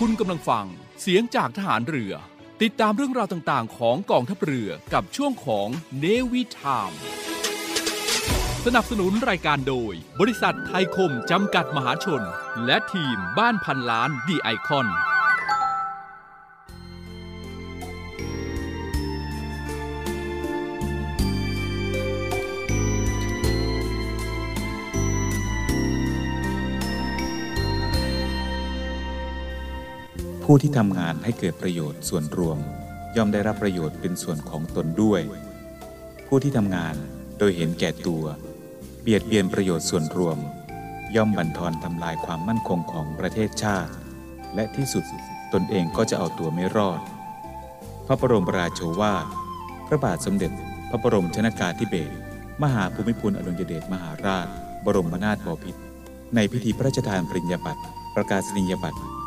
คุณกำลังฟังเสียงจากทหารเรือ ติดตามเรื่องราวต่างๆ ของกองทัพเรือกับช่วงของเนวิทามสนับสนุนรายการโดย บริษัทไทยคมจำกัดมหาชน และทีมบ้านพันล้านดีไอคอน ผู้ที่ทำงานให้เกิดประโยชน์ส่วนรวม ย่อมได้รับประโยชน์เป็นส่วนของตนด้วย ผู้ที่ทำงานโดยเห็นแก่ตัว เบียดเบียนประโยชน์ส่วนรวม ย่อมบั่นทอนทำลายความมั่นคงของประเทศชาติ และที่สุดตนเองก็จะเอาตัวไม่รอด พระบรมราโชวาทพระบาทสมเด็จ พระบรมชนากาธิเบศรมหาภูมิพลอดุลยเดชมหาราช บรมนาถบพิตรในพิธีพระราชทานปริญญาบัตรประกาศนียบัตร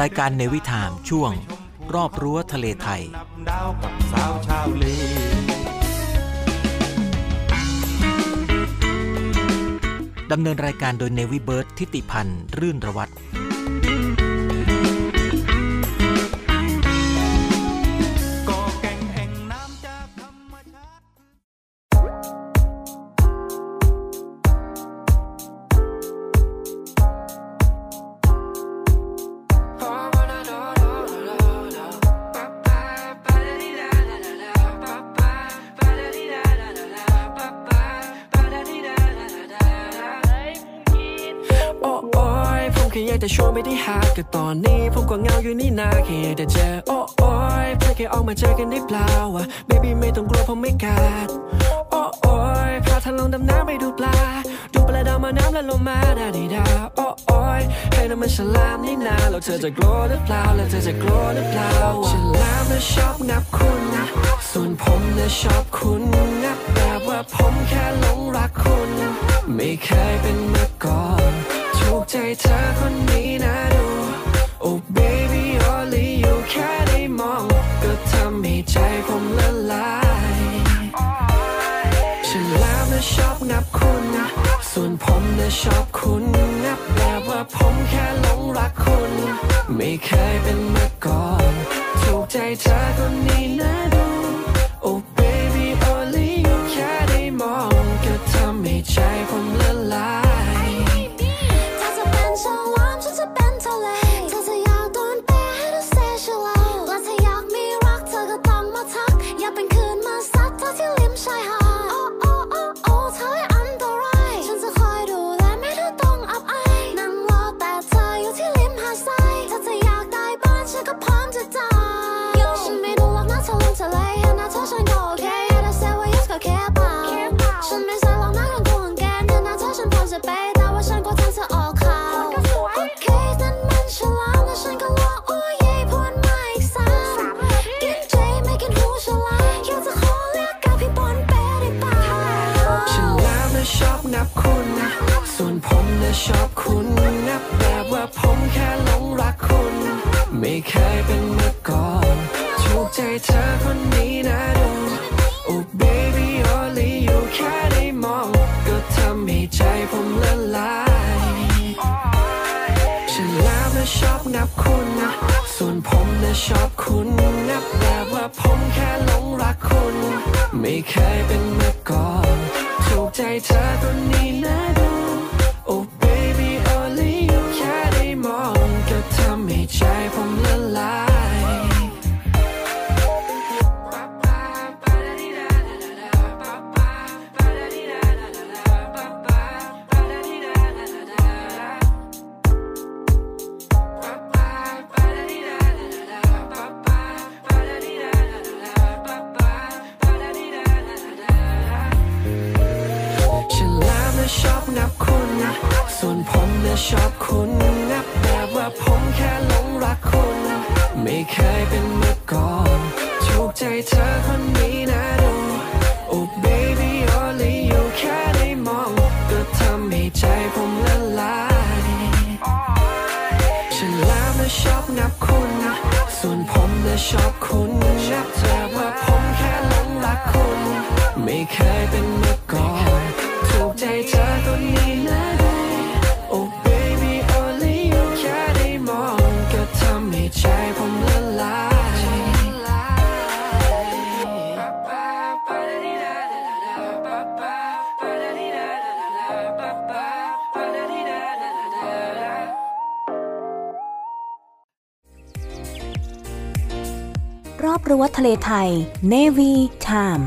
รายการเนวิถามช่วง รอบรั้วทะเลไทยดำเนินรายการโดยเนวิเบิร์ตทิติพันธ์ รื่นระวัตร ไม่ได้หาก็ตอนนี้ผมก็เงาอยู่นี่นาแค่แต่เจอโอ้โอ้ยเพื่อแค่ออกมาเจอกันได้เปล่าวะ baby ไม่ต้องกลัวผมไม่ขาดโอ้โอ้ยพาทางลงดำน้ำไปดูปลา ดูปลาดาวมาน้ำแล้วลงมาได้ดีดาโอ้โอ้ยให้น้ำมันฉลามนี่นาแล้วเธอจะกลัวหรือเปล่าแล้วเธอจะกลัวหรือเปล่าฉลามน่ะชอบงับคุณส่วนผมน่ะชอบคุณงับแบบว่าผมแค่หลงรักคุณ ไม่เคยเป็นมาก่อนถูกใจเธอคนนี้นะ นับคุณส่วนผมนะชอบคุณนับแบบว่าผมแค่หลงรักคุณ ไม่เคยเป็นมาก่อน ถูกใจเธอคนนี้นะ ชอบคุณนับแบบว่าผมแค่หลงรักคุณ ไม่เคยเป็นมาก่อนถูกใจเธอคนนี้นะดูโอ้ baby only you แค่ได้มอง ก็ทำให้ใจผมละลายฉันแล้วนะชอบนับคุณนะส่วนผมนะชอบคุณนับแบบว่าผมแค่หลงรักคุณ ไม่เคยเป็นมาก่อนถูกใจเธอคน รอบรั้วทะเลไทย Navy Time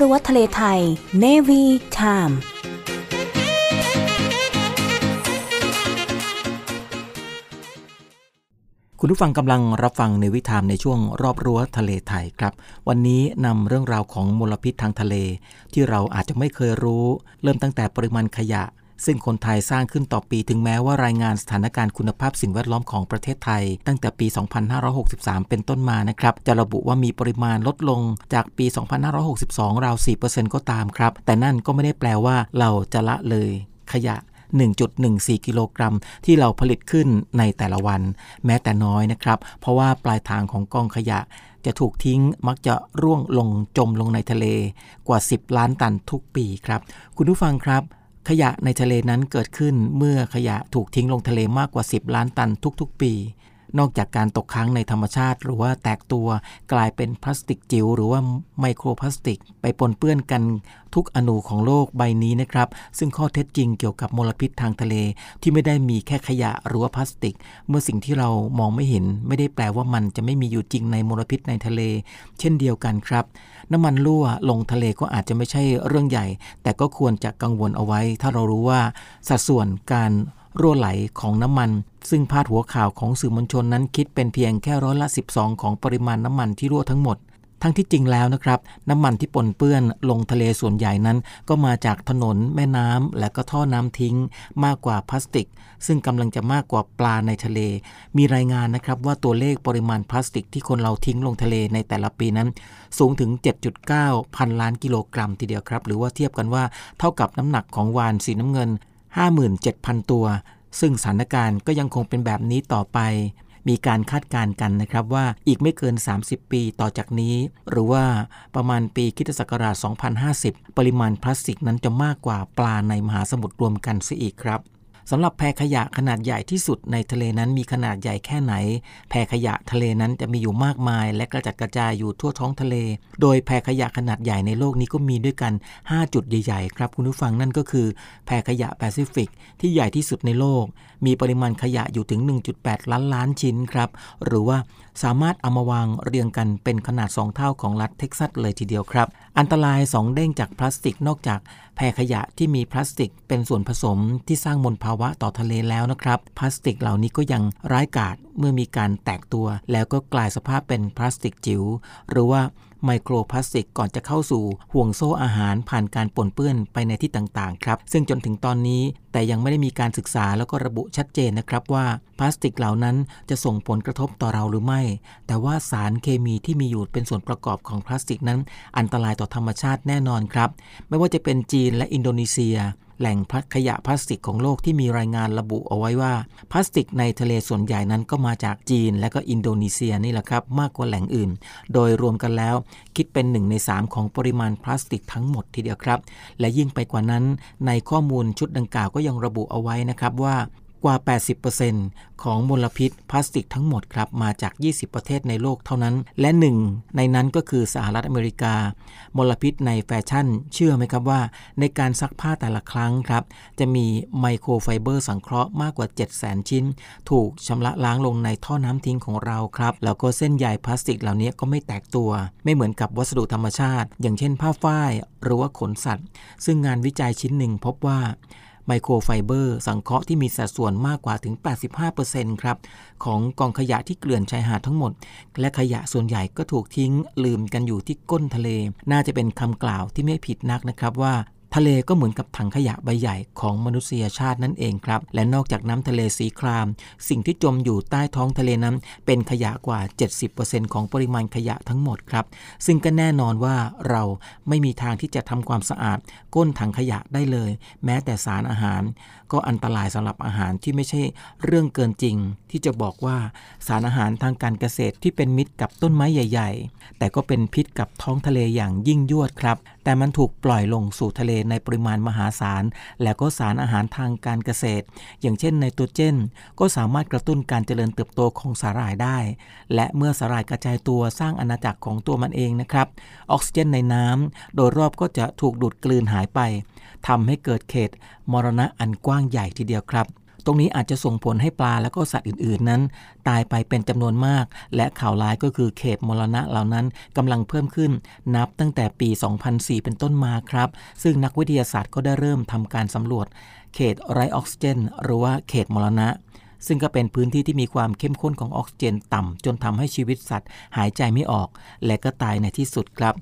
รั้วทะเลไทย Navy Time คุณผู้ฟังกำลังรับฟังในวิถามในช่วงรอบรั้วทะเลไทยครับ วันนี้นำเรื่องราวของมลพิษทางทะเล ที่เราอาจจะไม่เคยรู้ เริ่มตั้งแต่ปริมาณขยะ ซึ่งคนไทยสร้างขึ้นต่อปีถึงแม้ว่ารายงานสถานการณ์คุณภาพสิ่งแวดล้อมของประเทศไทย ตั้งแต่ปี 2563 เป็นต้นมานะครับ จะระบุว่ามีปริมาณลดลงจากปี 2562 ราว 4%ก็ตามครับ แต่นั่นก็ไม่ได้แปลว่าเราจะละเลยขยะ1.14 กิโลกรัม ที่เราผลิตขึ้นในแต่ละวัน แม้แต่น้อยนะครับ เพราะว่าปลายทางของกองขยะ จะถูกทิ้งมักจะร่วงลงจมลงในทะเลกว่า 10 ล้านตันทุกปีครับ คุณผู้ฟังครับ ขยะในทะเลนั้นเกิดขึ้นเมื่อขยะถูกทิ้งลงทะเลมากกว่า 10 ล้านตันทุกๆ ปี นอกจากการตกค้างในธรรมชาติ หรือว่าแตกตัวกลายเป็นพลาสติกจิ๋วหรือว่าไมโครพลาสติก ไปปนเปื้อนกันทุกอนูของโลกใบนี้นะครับ ซึ่งข้อเท็จจริงเกี่ยวกับมลพิษทางทะเล ที่ไม่ได้มีแค่ขยะหรือว่าพลาสติก เมื่อสิ่งที่เรามองไม่เห็น ไม่ได้แปลว่ามันจะไม่มีอยู่จริงในมลพิษในทะเล เช่นเดียวกันครับ น้ำมันรั่วลงทะเลก็อาจจะไม่ใช่เรื่องใหญ่ แต่ก็ควรจะกังวลเอาไว้ ถ้าเรารู้ว่าสัดส่วนการรั่วไหลของน้ำมัน ซึ่งพาดหัวข่าวของสื่อมวลชนนั้นคิดเป็นเพียงแค่ร้อยละ 12 ของปริมาณน้ำมันที่รั่วทั้งหมด ทั้งที่จริงแล้วนะครับ น้ำมันที่ปนเปื้อนลงทะเลส่วนใหญ่นั้น ก็มาจากถนน แม่น้ำและก็ท่อน้ำทิ้ง มากกว่าพลาสติก ซึ่งกำลังจะมากกว่าปลาในทะเล มีรายงานนะครับว่าตัวเลขปริมาณพลาสติกที่คนเราทิ้งลงทะเลในแต่ละปีนั้น สูงถึง 7.9 พันล้านกิโลกรัมทีเดียวครับ หรือว่าเทียบกันว่าเท่ากับน้ำหนักของวานสีน้ำเงิน 57,000 ตัว ซึ่งสถานการณ์ก็ยังคงเป็นแบบนี้ต่อไป มีการคาดการณ์กันนะครับว่าอีกไม่เกิน 30 ปีต่อจากนี้ หรือว่าประมาณปีคริสตศักราช 2050 ปริมาณพลาสติกนั้นจะมากกว่าปลาในมหาสมุทรรวมกันเสียอีกครับ สำหรับแพขยะขนาดใหญ่ที่สุดในทะเลนั้นมีขนาดใหญ่แค่ไหน แพขยะทะเลนั้นจะมีอยู่มากมาย และกระจัดกระจายอยู่ทั่วท้องทะเล โดยแพขยะขนาดใหญ่ในโลกนี้ก็มีด้วยกัน 5 จุดใหญ่ๆ ครับคุณผู้ฟังนั่นก็คือ แพขยะแปซิฟิกที่ใหญ่ที่สุดในโลก มีปริมาณขยะอยู่ถึง 1.8 ล้านล้านชิ้นครับ หรือว่าสามารถเอามาวางเรียงกันเป็นขนาด 2 เท่าของรัฐเท็กซัสเลยทีเดียวครับ อันตราย 2 เด้งจากพลาสติกนอกจากแพขยะที่มีพลาสติกเป็นส่วนผสมที่สร้างมลภาวะต่อทะเลแล้วนะครับ พลาสติกเหล่านี้ก็ยังร้ายกาจเมื่อมีการแตกตัว แล้วก็กลายสภาพเป็นพลาสติกจิ๋วหรือว่า ไมโครพลาสติกก่อนจะเข้าสู่ห่วงโซ่อาหารผ่านการปนเปื้อนไปในที่ต่างๆครับ ซึ่งจนถึงตอนนี้แต่ยังไม่ได้มีการศึกษาแล้วก็ระบุชัดเจนนะครับว่าพลาสติกเหล่านั้นจะส่งผลกระทบต่อเราหรือไม่ แต่ว่าสารเคมีที่มีอยู่เป็นส่วนประกอบของพลาสติกนั้น อันตรายต่อธรรมชาติแน่นอนครับ ไม่ว่าจะเป็นจีนและอินโดนีเซีย แหล่งขยะพลาสติกของโลกที่มีรายงานระบุเอาไว้ว่า พลาสติกในทะเลส่วนใหญ่นั้นก็มาจากจีน และก็อินโดนีเซียนี่แหละครับ มากกว่าแหล่งอื่น โดยรวมกันแล้ว คิดเป็น 1 ใน 3 ของปริมาณพลาสติกทั้งหมดทีเดียวครับ และยิ่งไปกว่านั้น ในข้อมูลชุดดังกล่าวก็ยังระบุเอาไว้นะครับว่า กว่า 80%ของมลพิษพลาสติกทั้งหมดครับมาจาก 20 ประเทศในโลกเท่านั้น และหนึ่งในนั้นก็คือสหรัฐอเมริกา มลพิษในแฟชั่น เชื่อไหมครับว่า ในการซักผ้าแต่ละครั้งครับ จะมีไมโครไฟเบอร์สังเคราะห์มากกว่า 700,000 ชิ้น ถูกชำระล้างลงในท่อน้ำทิ้งของเราครับ แล้วก็เส้นใยพลาสติกเหล่านี้ก็ไม่แตกตัว ไม่เหมือนกับวัสดุธรรมชาติ อย่างเช่นผ้าฝ้ายหรือว่าขนสัตว์ ซึ่งงานวิจัยชิ้นหนึ่งพบว่า ไมโครไฟเบอร์สังเคราะห์ที่มีสัดส่วนมากกว่าถึง 85%ครับของกองขยะที่เกลื่อนชายหาดทั้งหมด และขยะส่วนใหญ่ก็ถูกทิ้งลืมกันอยู่ที่ก้นทะเล น่าจะเป็นคำกล่าวที่ไม่ผิดนักนะครับว่า ทะเลก็เหมือนกับถังขยะใบใหญ่ของมนุษยชาตินั่นเองครับ และนอกจากน้ำทะเลสีคราม สิ่งที่จมอยู่ใต้ท้องทะเลนั้น เป็นขยะกว่า 70%ของปริมาณขยะทั้งหมดครับ ซึ่งก็แน่นอนว่าเราไม่มีทางที่จะทำความสะอาด ก้นถังขยะได้เลย แม้แต่สารอาหาร ก็อันตรายสำหรับอาหารที่ไม่ใช่เรื่องเกินจริง ที่จะบอกว่าสารอาหารทางการเกษตรที่เป็นมิตรกับต้นไม้ใหญ่ ๆ แต่ก็เป็นพิษกับท้องทะเลอย่างยิ่งยวดครับแต่มันถูกปล่อยลงสู่ทะเลในปริมาณมหาศาล และก็สารอาหารทางการเกษตร อย่างเช่นไนโตรเจน ก็สามารถกระตุ้นการเจริญเติบโตของสาหร่ายได้ และเมื่อสาหร่ายกระจายตัวสร้างอาณาจักรของตัวมันเองนะครับ ออกซิเจนในน้ำโดยรอบก็จะถูกดูดกลืนหายไปทำให้เกิดเขตมรณะอันกว้างใหญ่ทีเดียวครับ ตรงนี้อาจจะส่งผลให้ปลาและก็สัตว์อื่น ๆ นั้น ตายไปเป็นจำนวนมาก และข่าวร้ายก็คือเขตมรณะเหล่านั้นกำลังเพิ่มขึ้น นับตั้งแต่ปี 2004 เป็นต้นมาครับ ซึ่งนักวิทยาศาสตร์ก็ได้เริ่มทำการสำรวจ เขตไรออกซิเจน หรือว่าเขตมรณะซึ่งก็เป็นพื้นที่ที่มีความเข้มข้นของออกซิเจน ต่ำจนทำให้ชีวิตสัตว์ หายใจไม่ออก และก็ตายในที่สุดครับ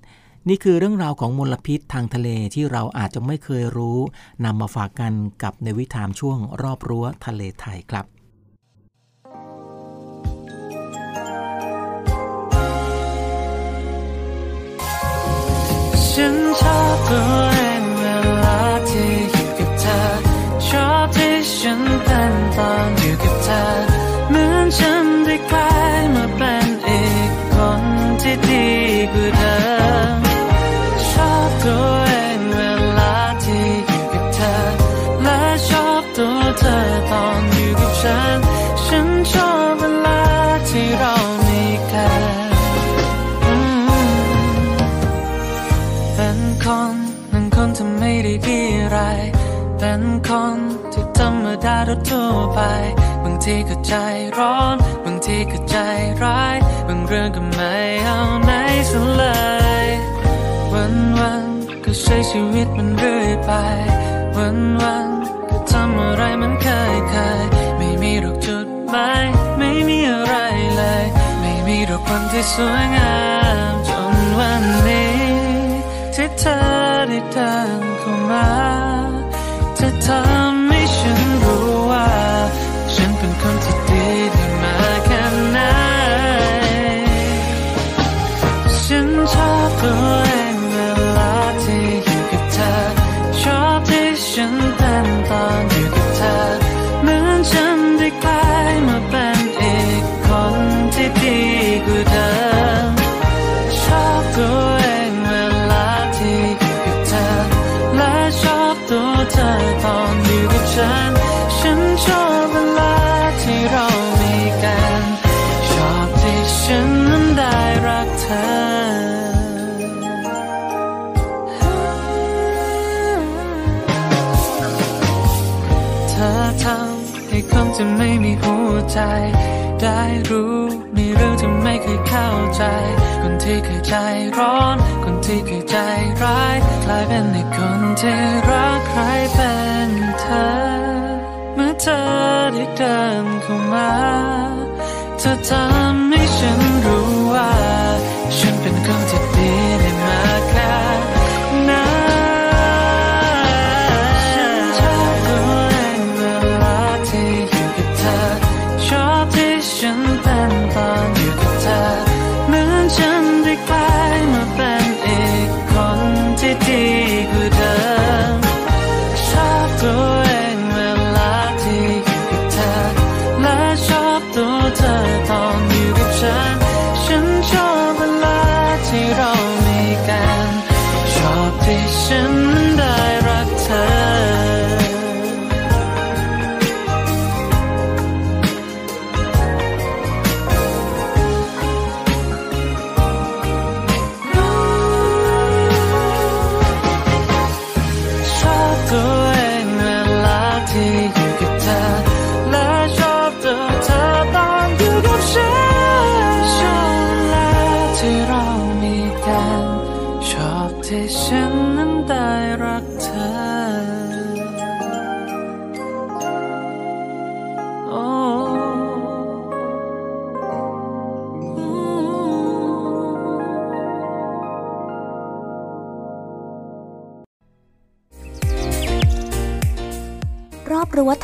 นี่คือเรื่องราวของมลพิษทางทะเลที่เราอาจจะไม่เคยรู้นำมาฝากกันกับในวิถามช่วงรอบรั้วทะเลไทยครับฉันชอบตัวเองเวลาที่อยู่กับเธอชอบที่ฉัน รรมดาทั่วไป บางทีก็ใจร้อน บางทีก็ใจร้าย บางเรื่องก็ไม่เอาไหนสัเลยวันวันก็ใช้ชีวิตมันเรื่อยไป วันวันก็ทำอะไรมันเคยเคยๆไม่มีหรอกจุดหมายไม่มีอะไรเลย ไม่มีหรอกวันที่สวยงามจนวันนี้ที่เธอได้เดินเข้ามาเธอทำ จะไม่มีหัวใจ ได้รู้ในเรื่องที่ไม่เคยเข้าใจ คนที่เคยใจร้อน คนที่เคยใจร้ายกลายเป็นในคนที่รักใครเป็นเธอ เมื่อเธอได้เดินเข้ามา เธอทำ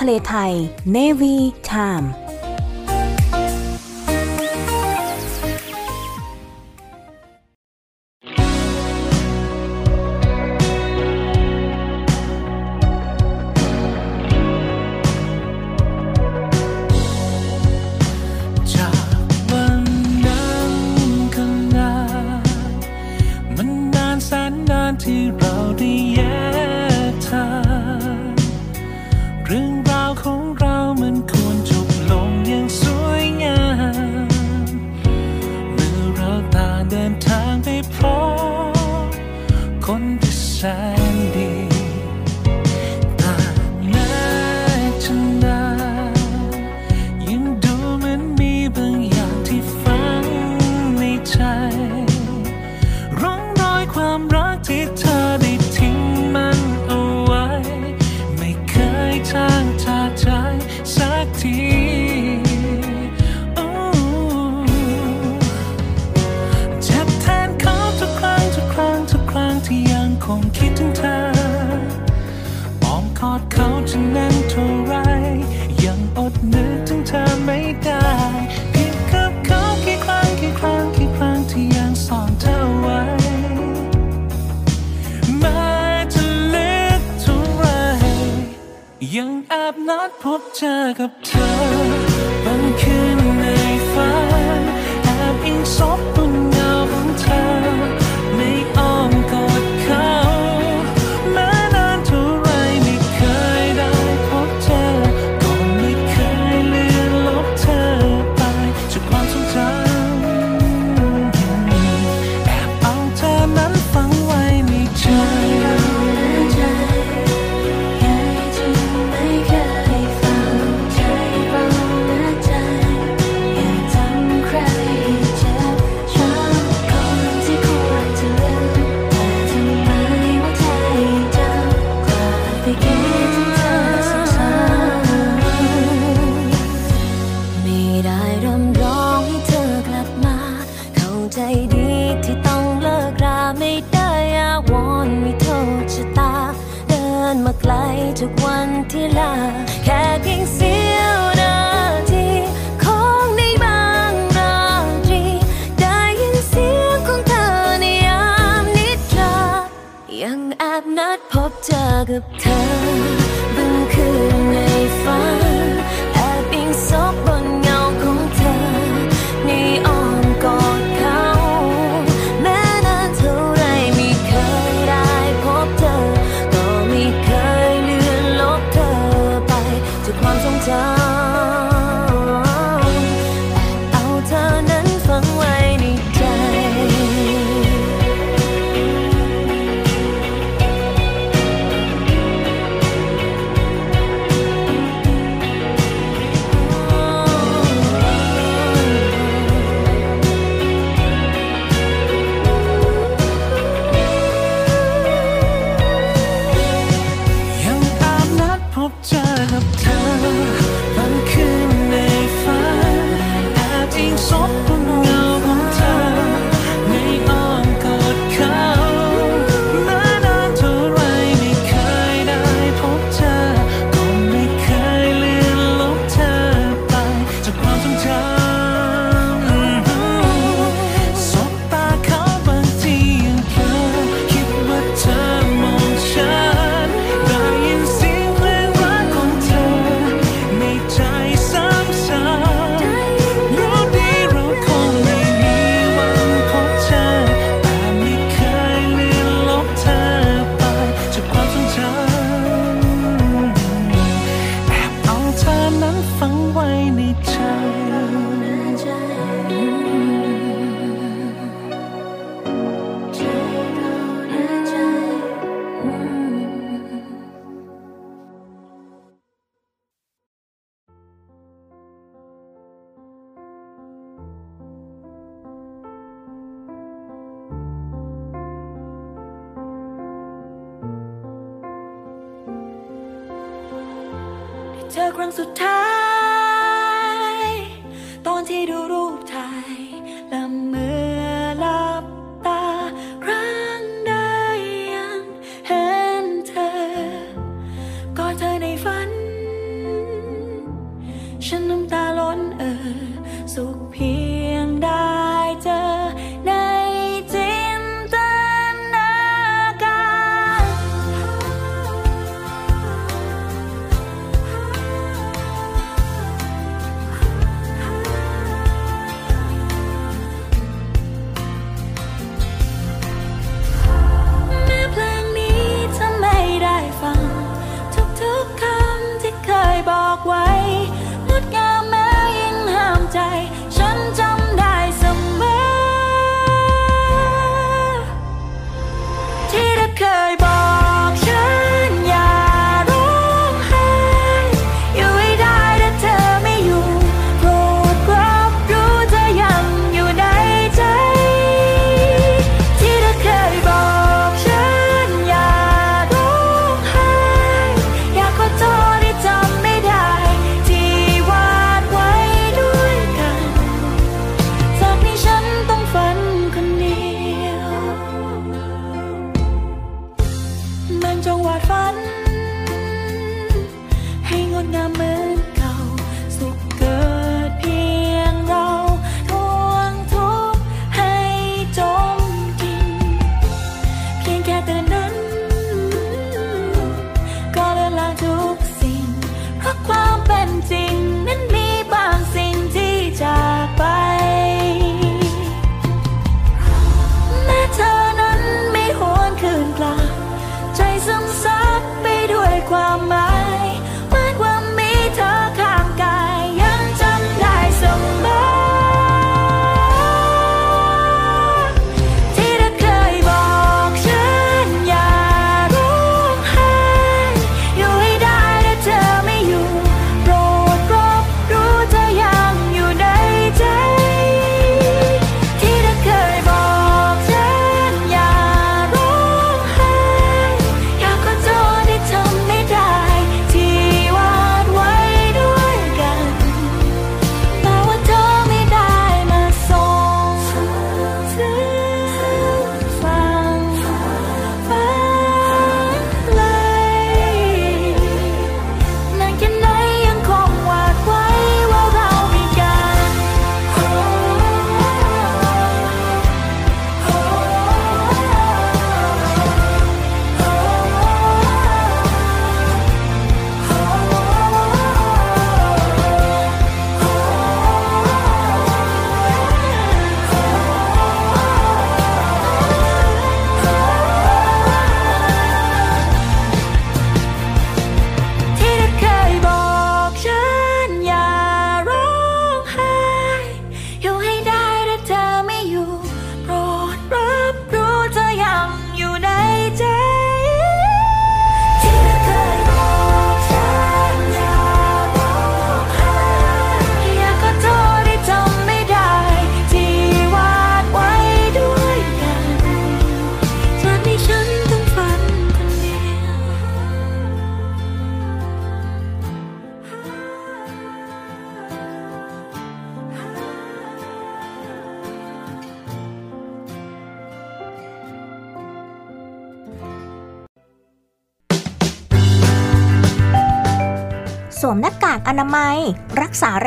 ทะเลไทย Navy Time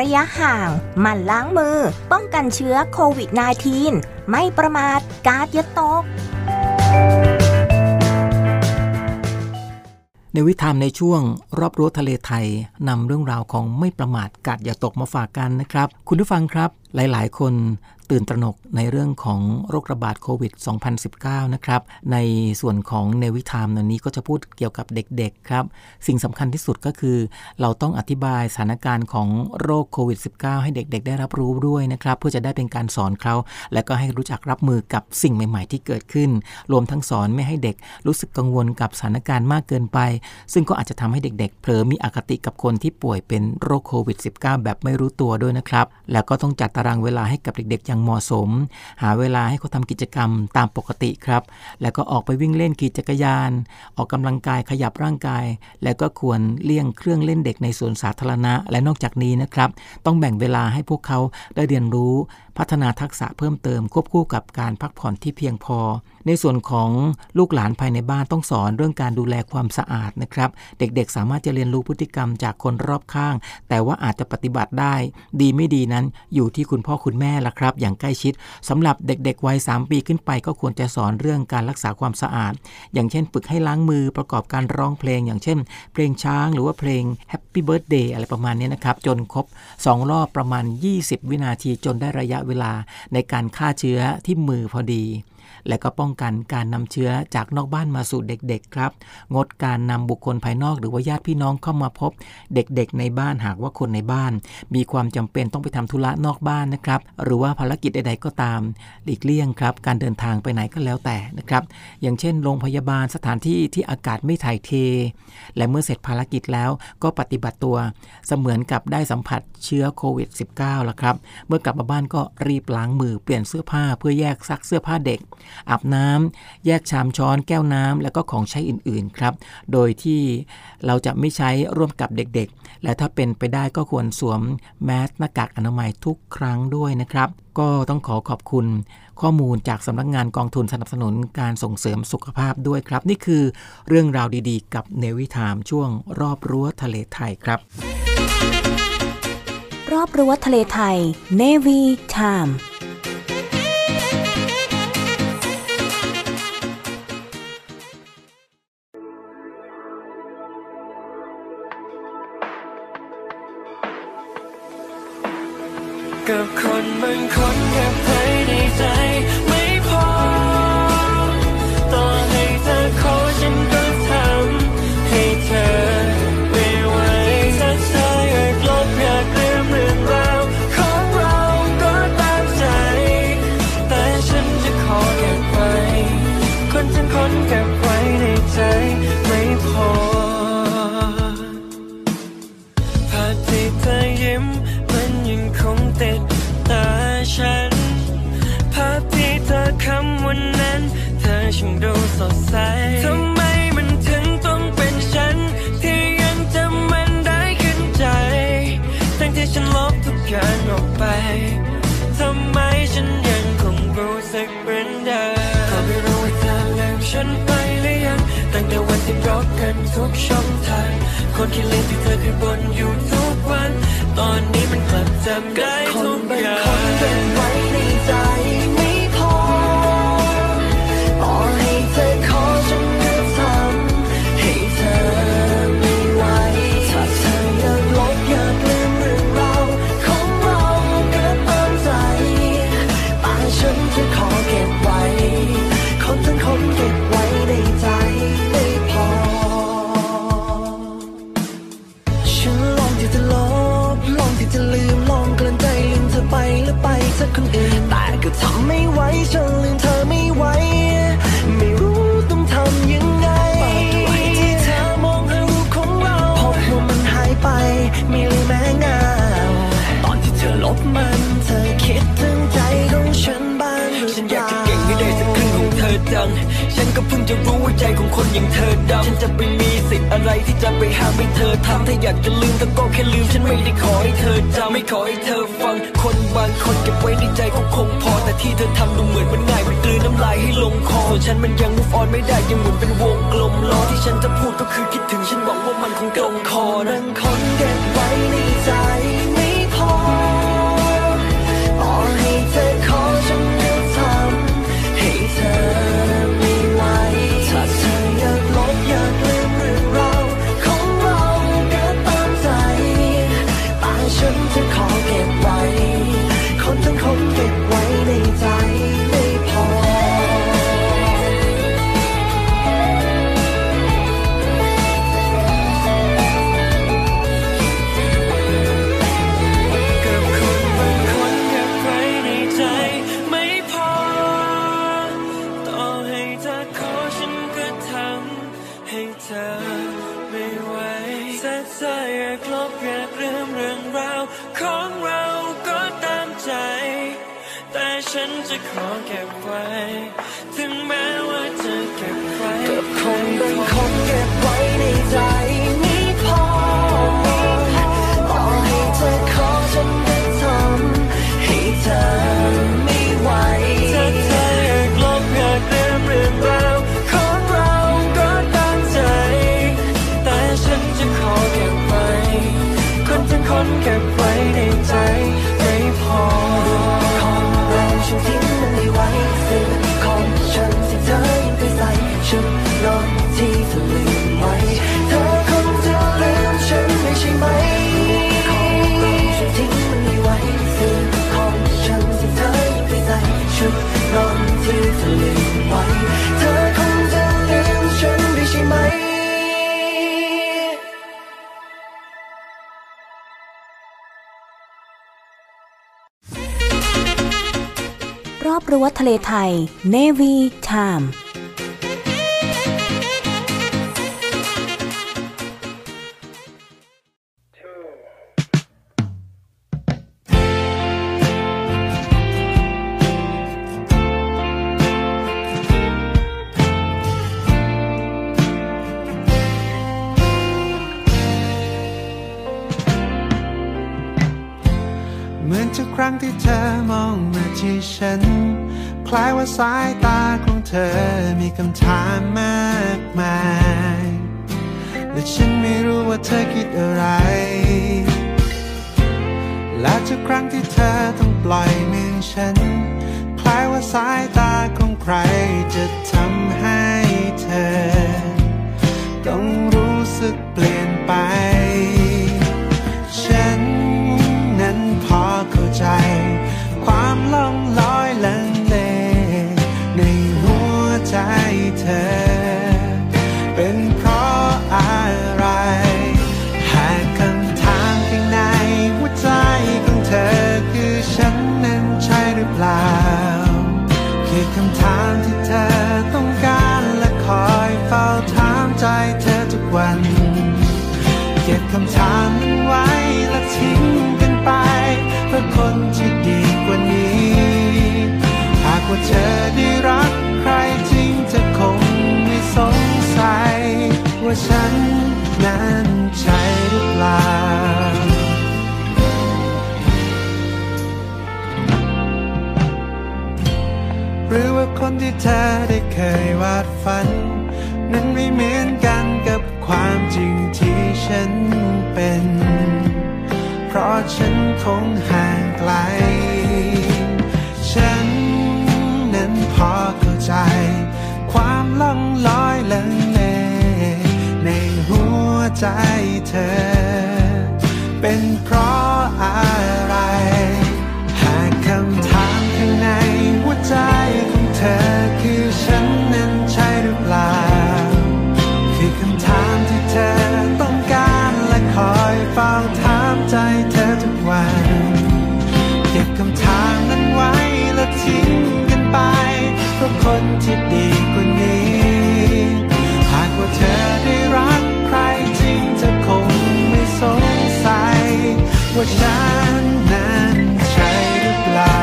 ระยะห่าง หมั่นล้างมือ ป้องกันเชื้อโควิด -19 ไม่ประมาทกาดยะตก ในวิธามในช่วงรอบรั้วทะเลไทยนำเรื่องราวของไม่ประมาทกาดอย่าตกมาฝากกันนะครับ คุณผู้ฟังครับ หลายๆ คน ตื่นตระหนกในเรื่องของโรคระบาดโควิด 2019 นะครับ ในส่วนของเนวิทามนี้ก็จะพูดเกี่ยวกับเด็กๆ ครับ สิ่งสำคัญที่สุดก็คือ เราต้องอธิบายสถานการณ์ของโรคโควิด -19 ให้เด็กๆ ได้รับรู้ด้วยนะครับ เพื่อจะได้เป็นการสอนเขา และก็ให้รู้จักรับมือกับสิ่งใหม่ ๆ ที่เกิดขึ้น รวมทั้งสอนไม่ให้เด็กรู้สึกกังวลกับสถานการณ์มากเกินไป ซึ่งก็อาจจะทำให้เด็กๆ เผลอมีอคติกับคนที่ป่วยเป็นโรคโควิด -19 แบบไม่รู้ตัวด้วยนะครับ แล้วก็ต้องจัดตารางเวลาให้กับเด็กๆอย่างเหมาะสม หาเวลาให้เขาทำกิจกรรมตามปกติครับ แล้วก็ออกไปวิ่งเล่นขี่จักรยาน ออกกำลังกายขยับร่างกาย แล้วก็ควรเลี่ยงเครื่องเล่นเด็กในสวนสาธารณะ และนอกจากนี้นะครับ ต้องแบ่งเวลาให้พวกเขาได้เรียนรู้ พัฒนาทักษะเพิ่มเติมควบคู่กับการพักผ่อนที่เพียงพอ ในส่วนของลูกหลานภายในบ้านต้องสอนเรื่องการดูแลความสะอาดนะครับ เด็กๆ สามารถจะเรียนรู้พฤติกรรมจากคนรอบข้าง แต่ว่าอาจจะปฏิบัติได้ ดีไม่ดีนั้นอยู่ที่คุณพ่อคุณแม่ละครับ อย่างใกล้ชิดสำหรับเด็กๆวัย3ปีขึ้นไปก็ควรจะสอนเรื่องการรักษาความสะอาด อย่างเช่น ฝึกให้ล้างมือประกอบการร้องเพลง อย่างเช่น เพลงช้างหรือว่าเพลง Happy Birthday อะไรประมาณนี้นะครับจนครบ 2 รอบประมาณ 20 วินาทีจนได้ระยะเวลาในการฆ่าเชื้อที่มือพอดี และก็ป้องกันการนำเชื้อจากนอกบ้านมาสู่เด็กๆครับ งดการนำบุคคลภายนอกหรือว่าญาติพี่น้องเข้ามาพบเด็กๆ ในบ้านหากว่าคนในบ้าน มีความจำเป็นต้องไปทำธุระนอกบ้านนะครับ หรือว่าภารกิจใดๆก็ตามหลีกเลี่ยงครับ การเดินทางไปไหนก็แล้วแต่นะครับ อย่างเช่น โรงพยาบาลสถานที่ที่อากาศไม่ถ่ายเท และเมื่อเสร็จภารกิจแล้วก็ปฏิบัติตัว เสมือนกับได้สัมผัสเชื้อโควิด -19 ละครับ เมื่อกลับมาบ้านก็รีบล้างมือเปลี่ยนเสื้อผ้าเพื่อแยกซักเสื้อผ้าเด็ก อาบน้ำแยกชามช้อนแก้วน้ำแล้วก็ของใช้อื่นๆครับ โดยที่เราจะไม่ใช้ร่วมกับเด็กๆ และถ้าเป็นไปได้ก็ควรสวมแมสหน้ากากอนามัยทุกครั้งด้วยนะครับก็ต้องขอขอบคุณข้อมูลจากสำนักงานกองทุนสนับสนุนการส่งเสริมสุขภาพด้วยครับ นี่คือเรื่องราวดีๆ กับเนวิทามช่วงรอบรั้วทะเลไทยครับ รอบรั้วทะเลไทย Navy Time กับคนบางคน กันทุกช่องทาง คนที่ลืมที่เธอเคยบนอยู่ทุกวัน ตอนนี้มันกลับจำได้ทุกอย่าง ใจของคนอย่างเธอดำฉันจะไปมีสิทธิ์อะไรที่จะไปห้ามให้เธอทำถ้าอยากจะลืมก็แค่ลืมฉันไม่ได้ขอให้เธอจำไม่ขอให้เธอฟัง คนบางคนเก็บไว้ในใจก็คงพอ แต่ที่เธอทำดูเหมือนมันง่ายมันกลืนน้ำลายให้ลงคอส่วนฉันมันยัง move on ไม่ได้ยังหมุนเป็นวงกลมล้อที่ฉันจะพูดก็คือคิดถึงฉันหวังว่ามันคงตรงคอนั้นคนเก็บไว้ในใจ เก็บไว้ในใจ อบรั้วทะเลไทย Navy Time สายตาของเธอมีคำถามมากมายและฉันไม่รู้ว่าเธอคิดอะไร และทุกครั้งที่เธอต้องปล่อยมือฉันคล้ายว่าสายตาของใครจะทำให้เธอ ว่าฉันนั้นใช่หรือเปล่า หรือว่าคนที่เธอได้เคยวาดฝัน นั้นไม่เหมือนกันกับความจริงที่ฉันเป็น เพราะฉันคงห่างไกล ฉันนั้นพอเข้าใจ ความล่องลอยลังเลในหัว ใจเธอ เป็นเพราะอะไร หากคำถามข้างในหัวใจของเธอคือฉันนั้นใช่หรือเปล่า คือคำถามที่เธอต้องการและคอยเฝ้าถามใจเธอทุกวัน เก็บคำถามนั้นไว้และทิ้งกันไปเพราะคนที่ดีกว่านี้ หากว่าเธอได้ ว่าฉันนั้นใช่หรือเปล่า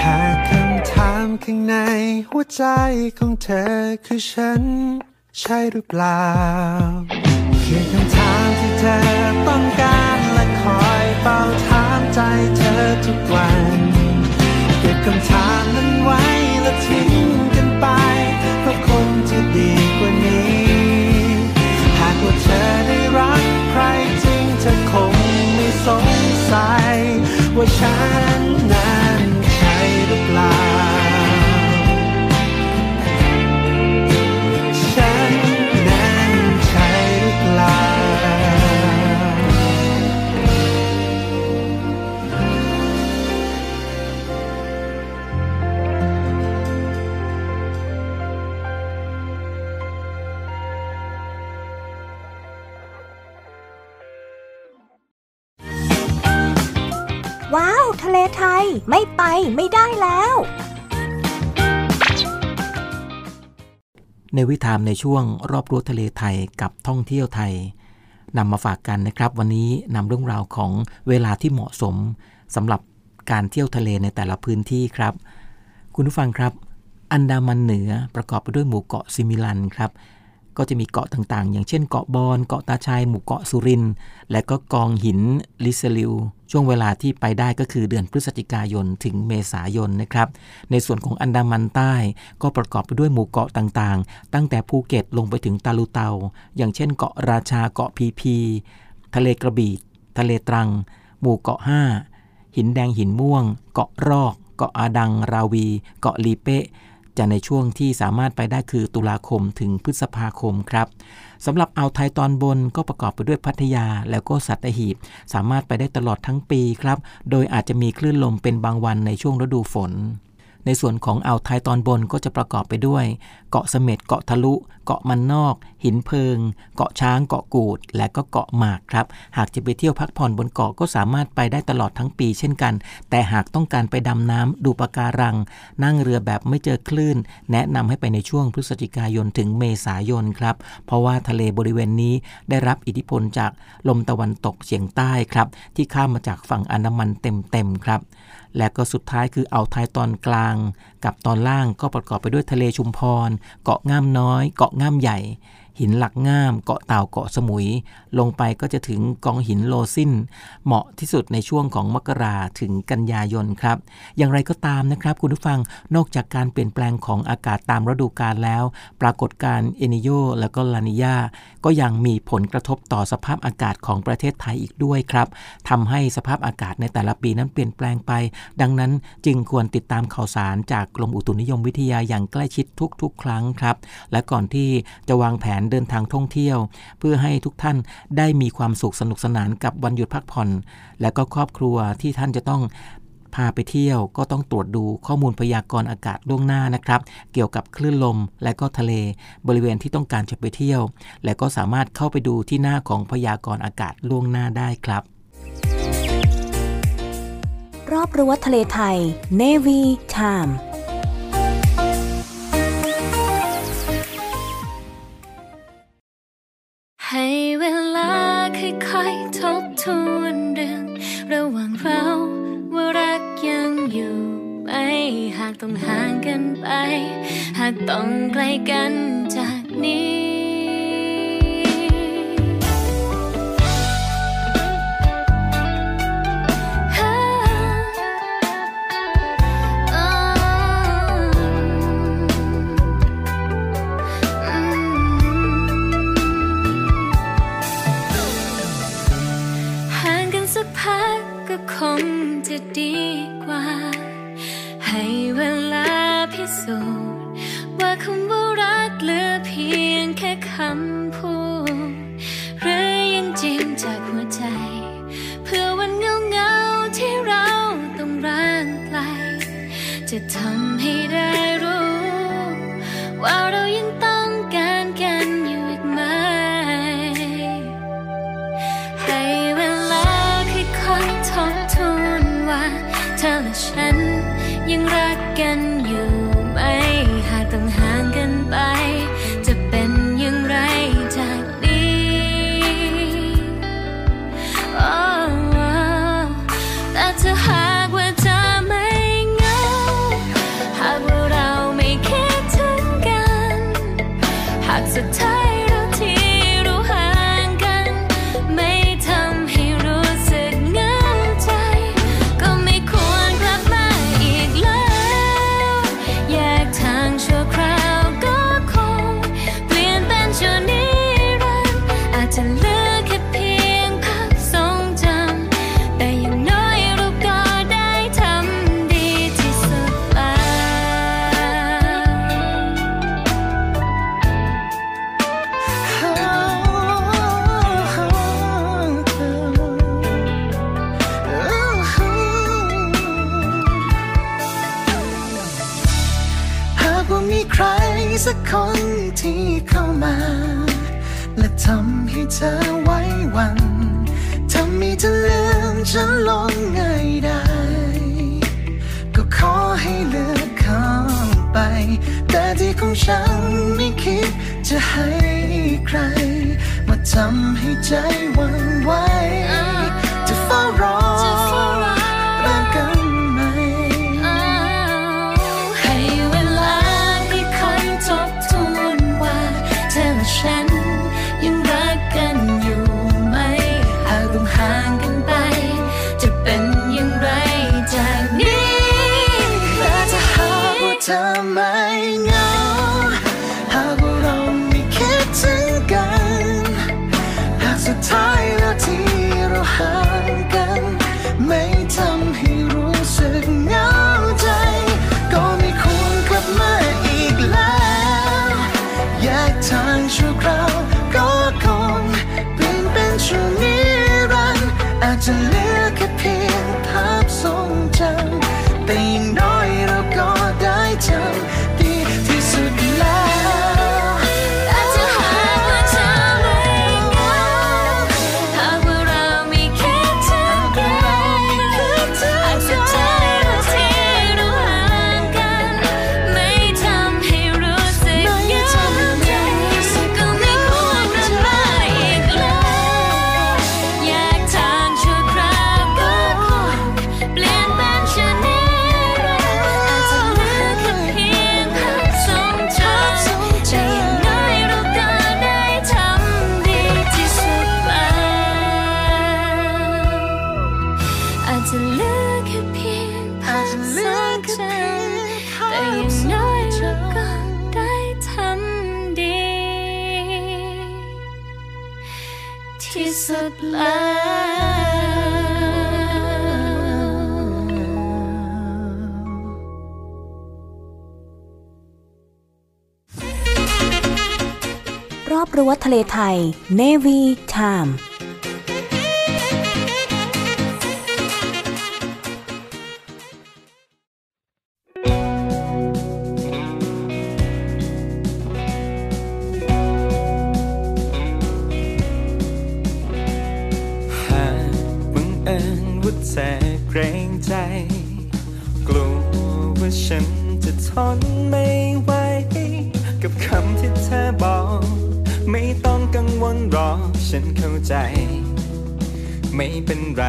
หากคำถามข้างในหัวใจของเธอคือฉัน ใช่หรือเปล่า คือคำถามที่เธอต้องการและคอยเฝ้าถามใจเธอทุกวัน ไม่ไปไม่ได้แล้ว ในวิถามในช่วงรอบรั้วทะเลไทยกับท่องเที่ยวไทยนำมาฝากกันนะครับ วันนี้นำเรื่องราวของเวลาที่เหมาะสมสำหรับการเที่ยวทะเลในแต่ละพื้นที่ครับ คุณผู้ฟังครับ อันดามันเหนือประกอบไปด้วยหมู่เกาะซิมิลันครับ ก็จะมีเกาะต่างๆ อย่างเช่นเกาะบอน เกาะตาชัยหมู่เกาะสุริน และก็กองหินลิเซลิว ช่วงเวลาที่ไปได้ก็คือเดือนพฤศจิกายนถึงเมษายนนะครับ ในส่วนของอันดามันใต้ ก็ประกอบไปด้วยหมู่เกาะต่างๆ ตั้งแต่ภูเก็ตลงไปถึงตาลูเตา อย่างเช่น เกาะราชา เกาะพีพี ทะเลกระบี่ ทะเลตรัง หมู่เกาะ 5 หินแดงหินม่วง เกาะรอก เกาะอาดัง ราวี เกาะลีเป้ จะในช่วงที่สามารถไปได้คือตุลาคมถึงพฤษภาคมครับสำหรับอ่าวไทยตอนบนก็ประกอบไปด้วยพัทยาแล้วก็สัตหีบ สามารถไปได้ตลอดทั้งปีครับ โดยอาจจะมีคลื่นลมเป็นบางวันในช่วงฤดูฝน ในส่วนของอ่าวไทยตอนบนก็จะประกอบไปด้วย เกาะเสม็ดเกาะทะลุ เกาะมันนอก หินเพิง เกาะช้างเกาะกูด และก็เกาะหมากครับ หากจะไปเที่ยวพักผ่อนบนเกาะก็สามารถไปได้ตลอดทั้งปีเช่นกัน แต่หากต้องการไปดำน้ำดูปะการัง นั่งเรือแบบไม่เจอคลื่น แนะนำให้ไปในช่วงพฤศจิกายนถึงเมษายนครับ เพราะว่าทะเลบริเวณนี้ได้รับอิทธิพลจากลมตะวันตกเฉียงใต้ครับที่ข้ามมาจากฝั่งอันดามันเต็มๆครับ และก็สุดท้ายคืออ่าวไทยตอนกลาง กับตอนล่างก็ประกอบไปด้วยทะเลชุมพร เกาะง่ามน้อย เกาะง่ามใหญ่ หินหลักง่ามเกาะเต่าเกาะสมุย ลงไปก็จะถึงกองหินโลซินเหมาะที่สุดในช่วงของมกราถึงกันยายนครับ อย่างไรก็ตามนะครับ คุณผู้ฟังนอกจากการเปลี่ยนแปลงของอากาศตามฤดูกาลแล้ว ปรากฏการณ์เอนิโยและก็ลานิยาก็ยังมีผลกระทบต่อสภาพอากาศของประเทศไทยอีกด้วยครับทำให้สภาพอากาศในแต่ละปีนั้นเปลี่ยนแปลงไป ดังนั้นจึงควรติดตามข่าวสารจากกรมอุตุนิยมวิทยาอย่างใกล้ชิดทุกๆ ครั้งครับ และก่อนที่จะวางแผนเดินทางท่องเที่ยว เพื่อให้ทุกท่านได้มีความสุขสนุกสนานกับวันหยุดพักผ่อน และก็ครอบครัวที่ท่านจะต้องพาไปเที่ยวก็ต้องตรวจดูข้อมูลพยากรณ์อากาศล่วงหน้านะครับ เกี่ยวกับคลื่นลมและก็ทะเล บริเวณที่ต้องการจะไปเที่ยว และก็สามารถเข้าไปดูที่หน้าของพยากรณ์อากาศล่วงหน้าได้ครับ รอบรั้วทะเลไทย Navy Time ให้เวลาค่อยๆทบทวนเรื่อง ระหว่างเราว่ารักยังอยู่ไหมหากต้องห่างกันไป หากต้องไกลกันจากนี้ ดีกว่า ให้เวลาพิสูจน์ ว่าคำว่ารักเหลือเพียงแค่คำพูด หรือยังจริงจากหัวใจ เพื่อวันเงาเงาที่เราต้องร่างไกล จะทำให้ได้รู้ ว่าเรา ยังรักกันอยู่ มฉันลงง่ายได้ ก็ขอให้เลือกเขาไป แต่ที่ของฉันไม่คิดจะให้ใคร มาทำให้ใจ รอบรั้วทะเลไทย Navy Time หากบังเอิญว่าเธอเกรงใจกลัวว่าฉันจะทนไม่ ฉันเข้าใจ ไม่เป็นไร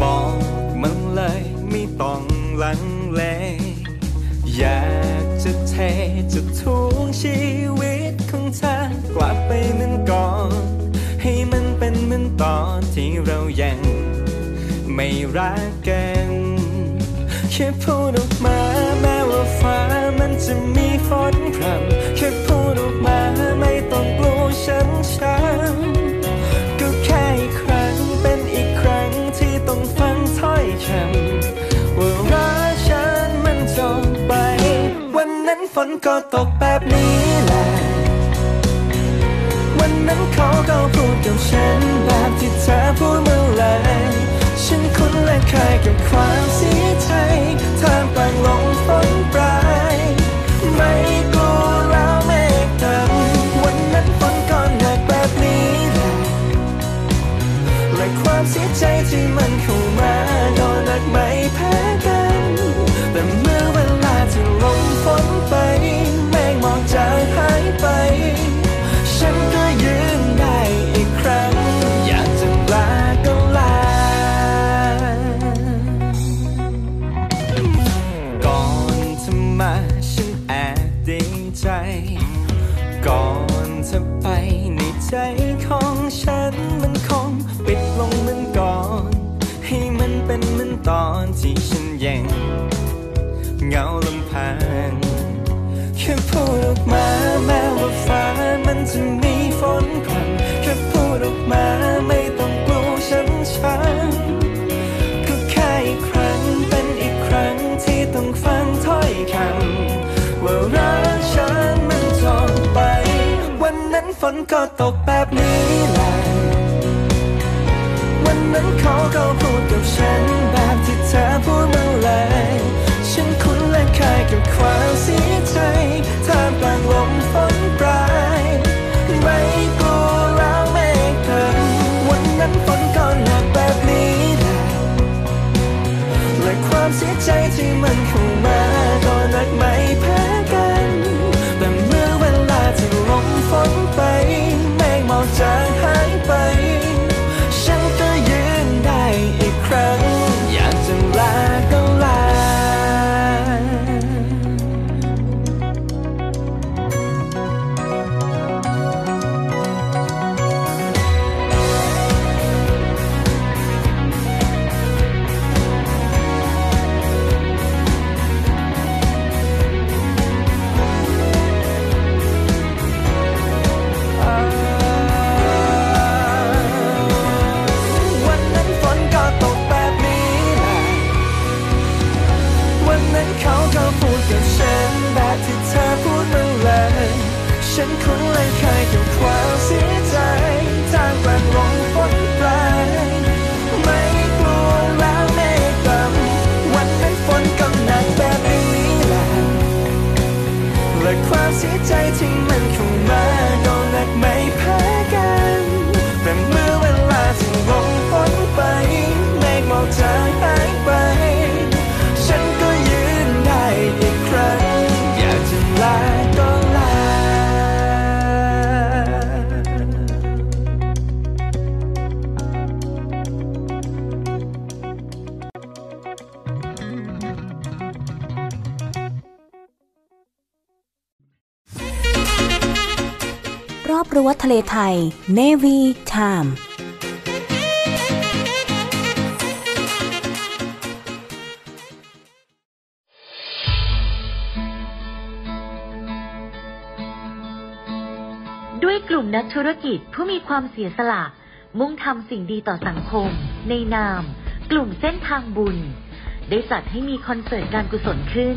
บอกมันเลยไม่ต้องลังเล อยากจะเทจะทวงชีวิตของเธอกลับไปเหมือนก่อน ให้มันเป็นเหมือนตอนที่เรายัง ไม่รักกันแค่พูดออกมาแม้ว่าฟ้ามันจะมีฝนพรำแค่พูดออกมาไม่ นก็ตกแบบนี้แหละ วันนั้นเขาก็พูดกับฉันแบบที่เธอพูดเมื่อไรฉันคุ้นและเคยกับความเสียใจท่ามกลางลมฝนปลาย ไม่กลัวแล้วเมฆดำวันนั้นฝนก็หนักแบบนี้แหละและความเสียใจที่มันเข้ามาก็หนักไม่แพ้ ใจของฉันมันคงปิดลงมันก่อน ให้มันเป็นเหมือนตอนที่ฉันยังเหงาลำพังแค่พูดออกมาแม้ว่าฟ้ามันจะมีฝนพรำแค่พูดออกมาไม่ นก็ตกแบบนี้แหละ วันนั้นเขาก็พูดกับฉันแบบที่เธอพูดเมื่อไหรฉันคุ้นและเคเคยกับความเสียใจท่ามกลางลมฝนปลายไม่กลัวแล้วเมฆเกินวันนั้นฝนก็หนักแบบนี้แหละและความเสียใจที่มันเข้ และ ไทย Navy Time ด้วยกลุ่มนักธุรกิจผู้มีความเสียสละ มุ่งทำสิ่งดีต่อสังคม ในนาม กลุ่มเส้นทางบุญ ได้จัดให้มีคอนเสิร์ตการกุศลขึ้น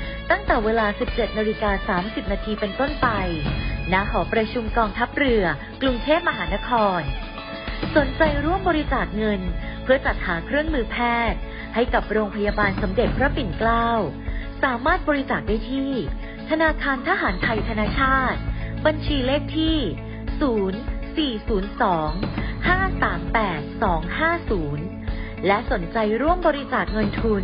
ตั้งแต่เวลา 17นาฬิกา30 นาทีเป็นต้นไป ณ หอประชุมกองทัพเรือ กรุงเทพมหานคร สนใจร่วมบริจาคเงิน เพื่อจัดหาเครื่องมือแพทย์ ให้กับโรงพยาบาลสมเด็จพระปิ่นเกล้า สามารถบริจาคได้ที่ ธนาคารทหารไทยธนาชาติ บัญชีเลขที่ 0402 538 250 และสนใจร่วมบริจาคเงินทุน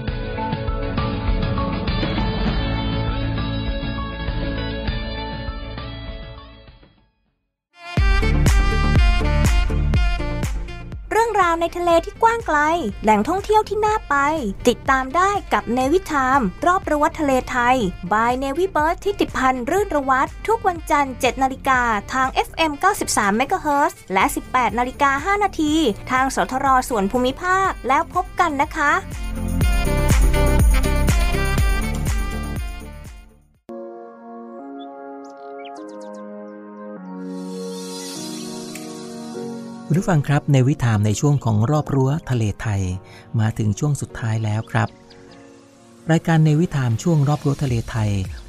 ราวในทะเลที่กว้างไกล แหล่งท่องเที่ยวที่น่าไป ติดตามได้กับเนวิทามรอบรั้วทะเลไทย บายเนวิเบิร์ดที่ติดพันรื่นระวัตทุกวันจันทร์ 7 นาฬิกาทาง FM 93 MHz และ 18 นาฬิกา 5 นาที ทางสทรส่วนภูมิภาคแล้วพบกันนะคะ คุณผู้ฟังครับในวิถามในช่วงของรอบรั้วทะเลไทย มาถึงช่วงสุดท้ายแล้วครับ รายการในวิถามช่วงรอบรั้วทะเลไทย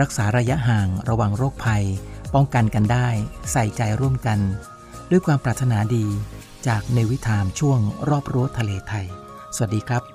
รักษาระยะห่างระวังโรคภัย ป้องกันกันได้ ใส่ใจร่วมกัน ด้วยความปรารถนาดีจากในวิถามช่วงรอบรั้วทะเลไทย สวัสดีครับ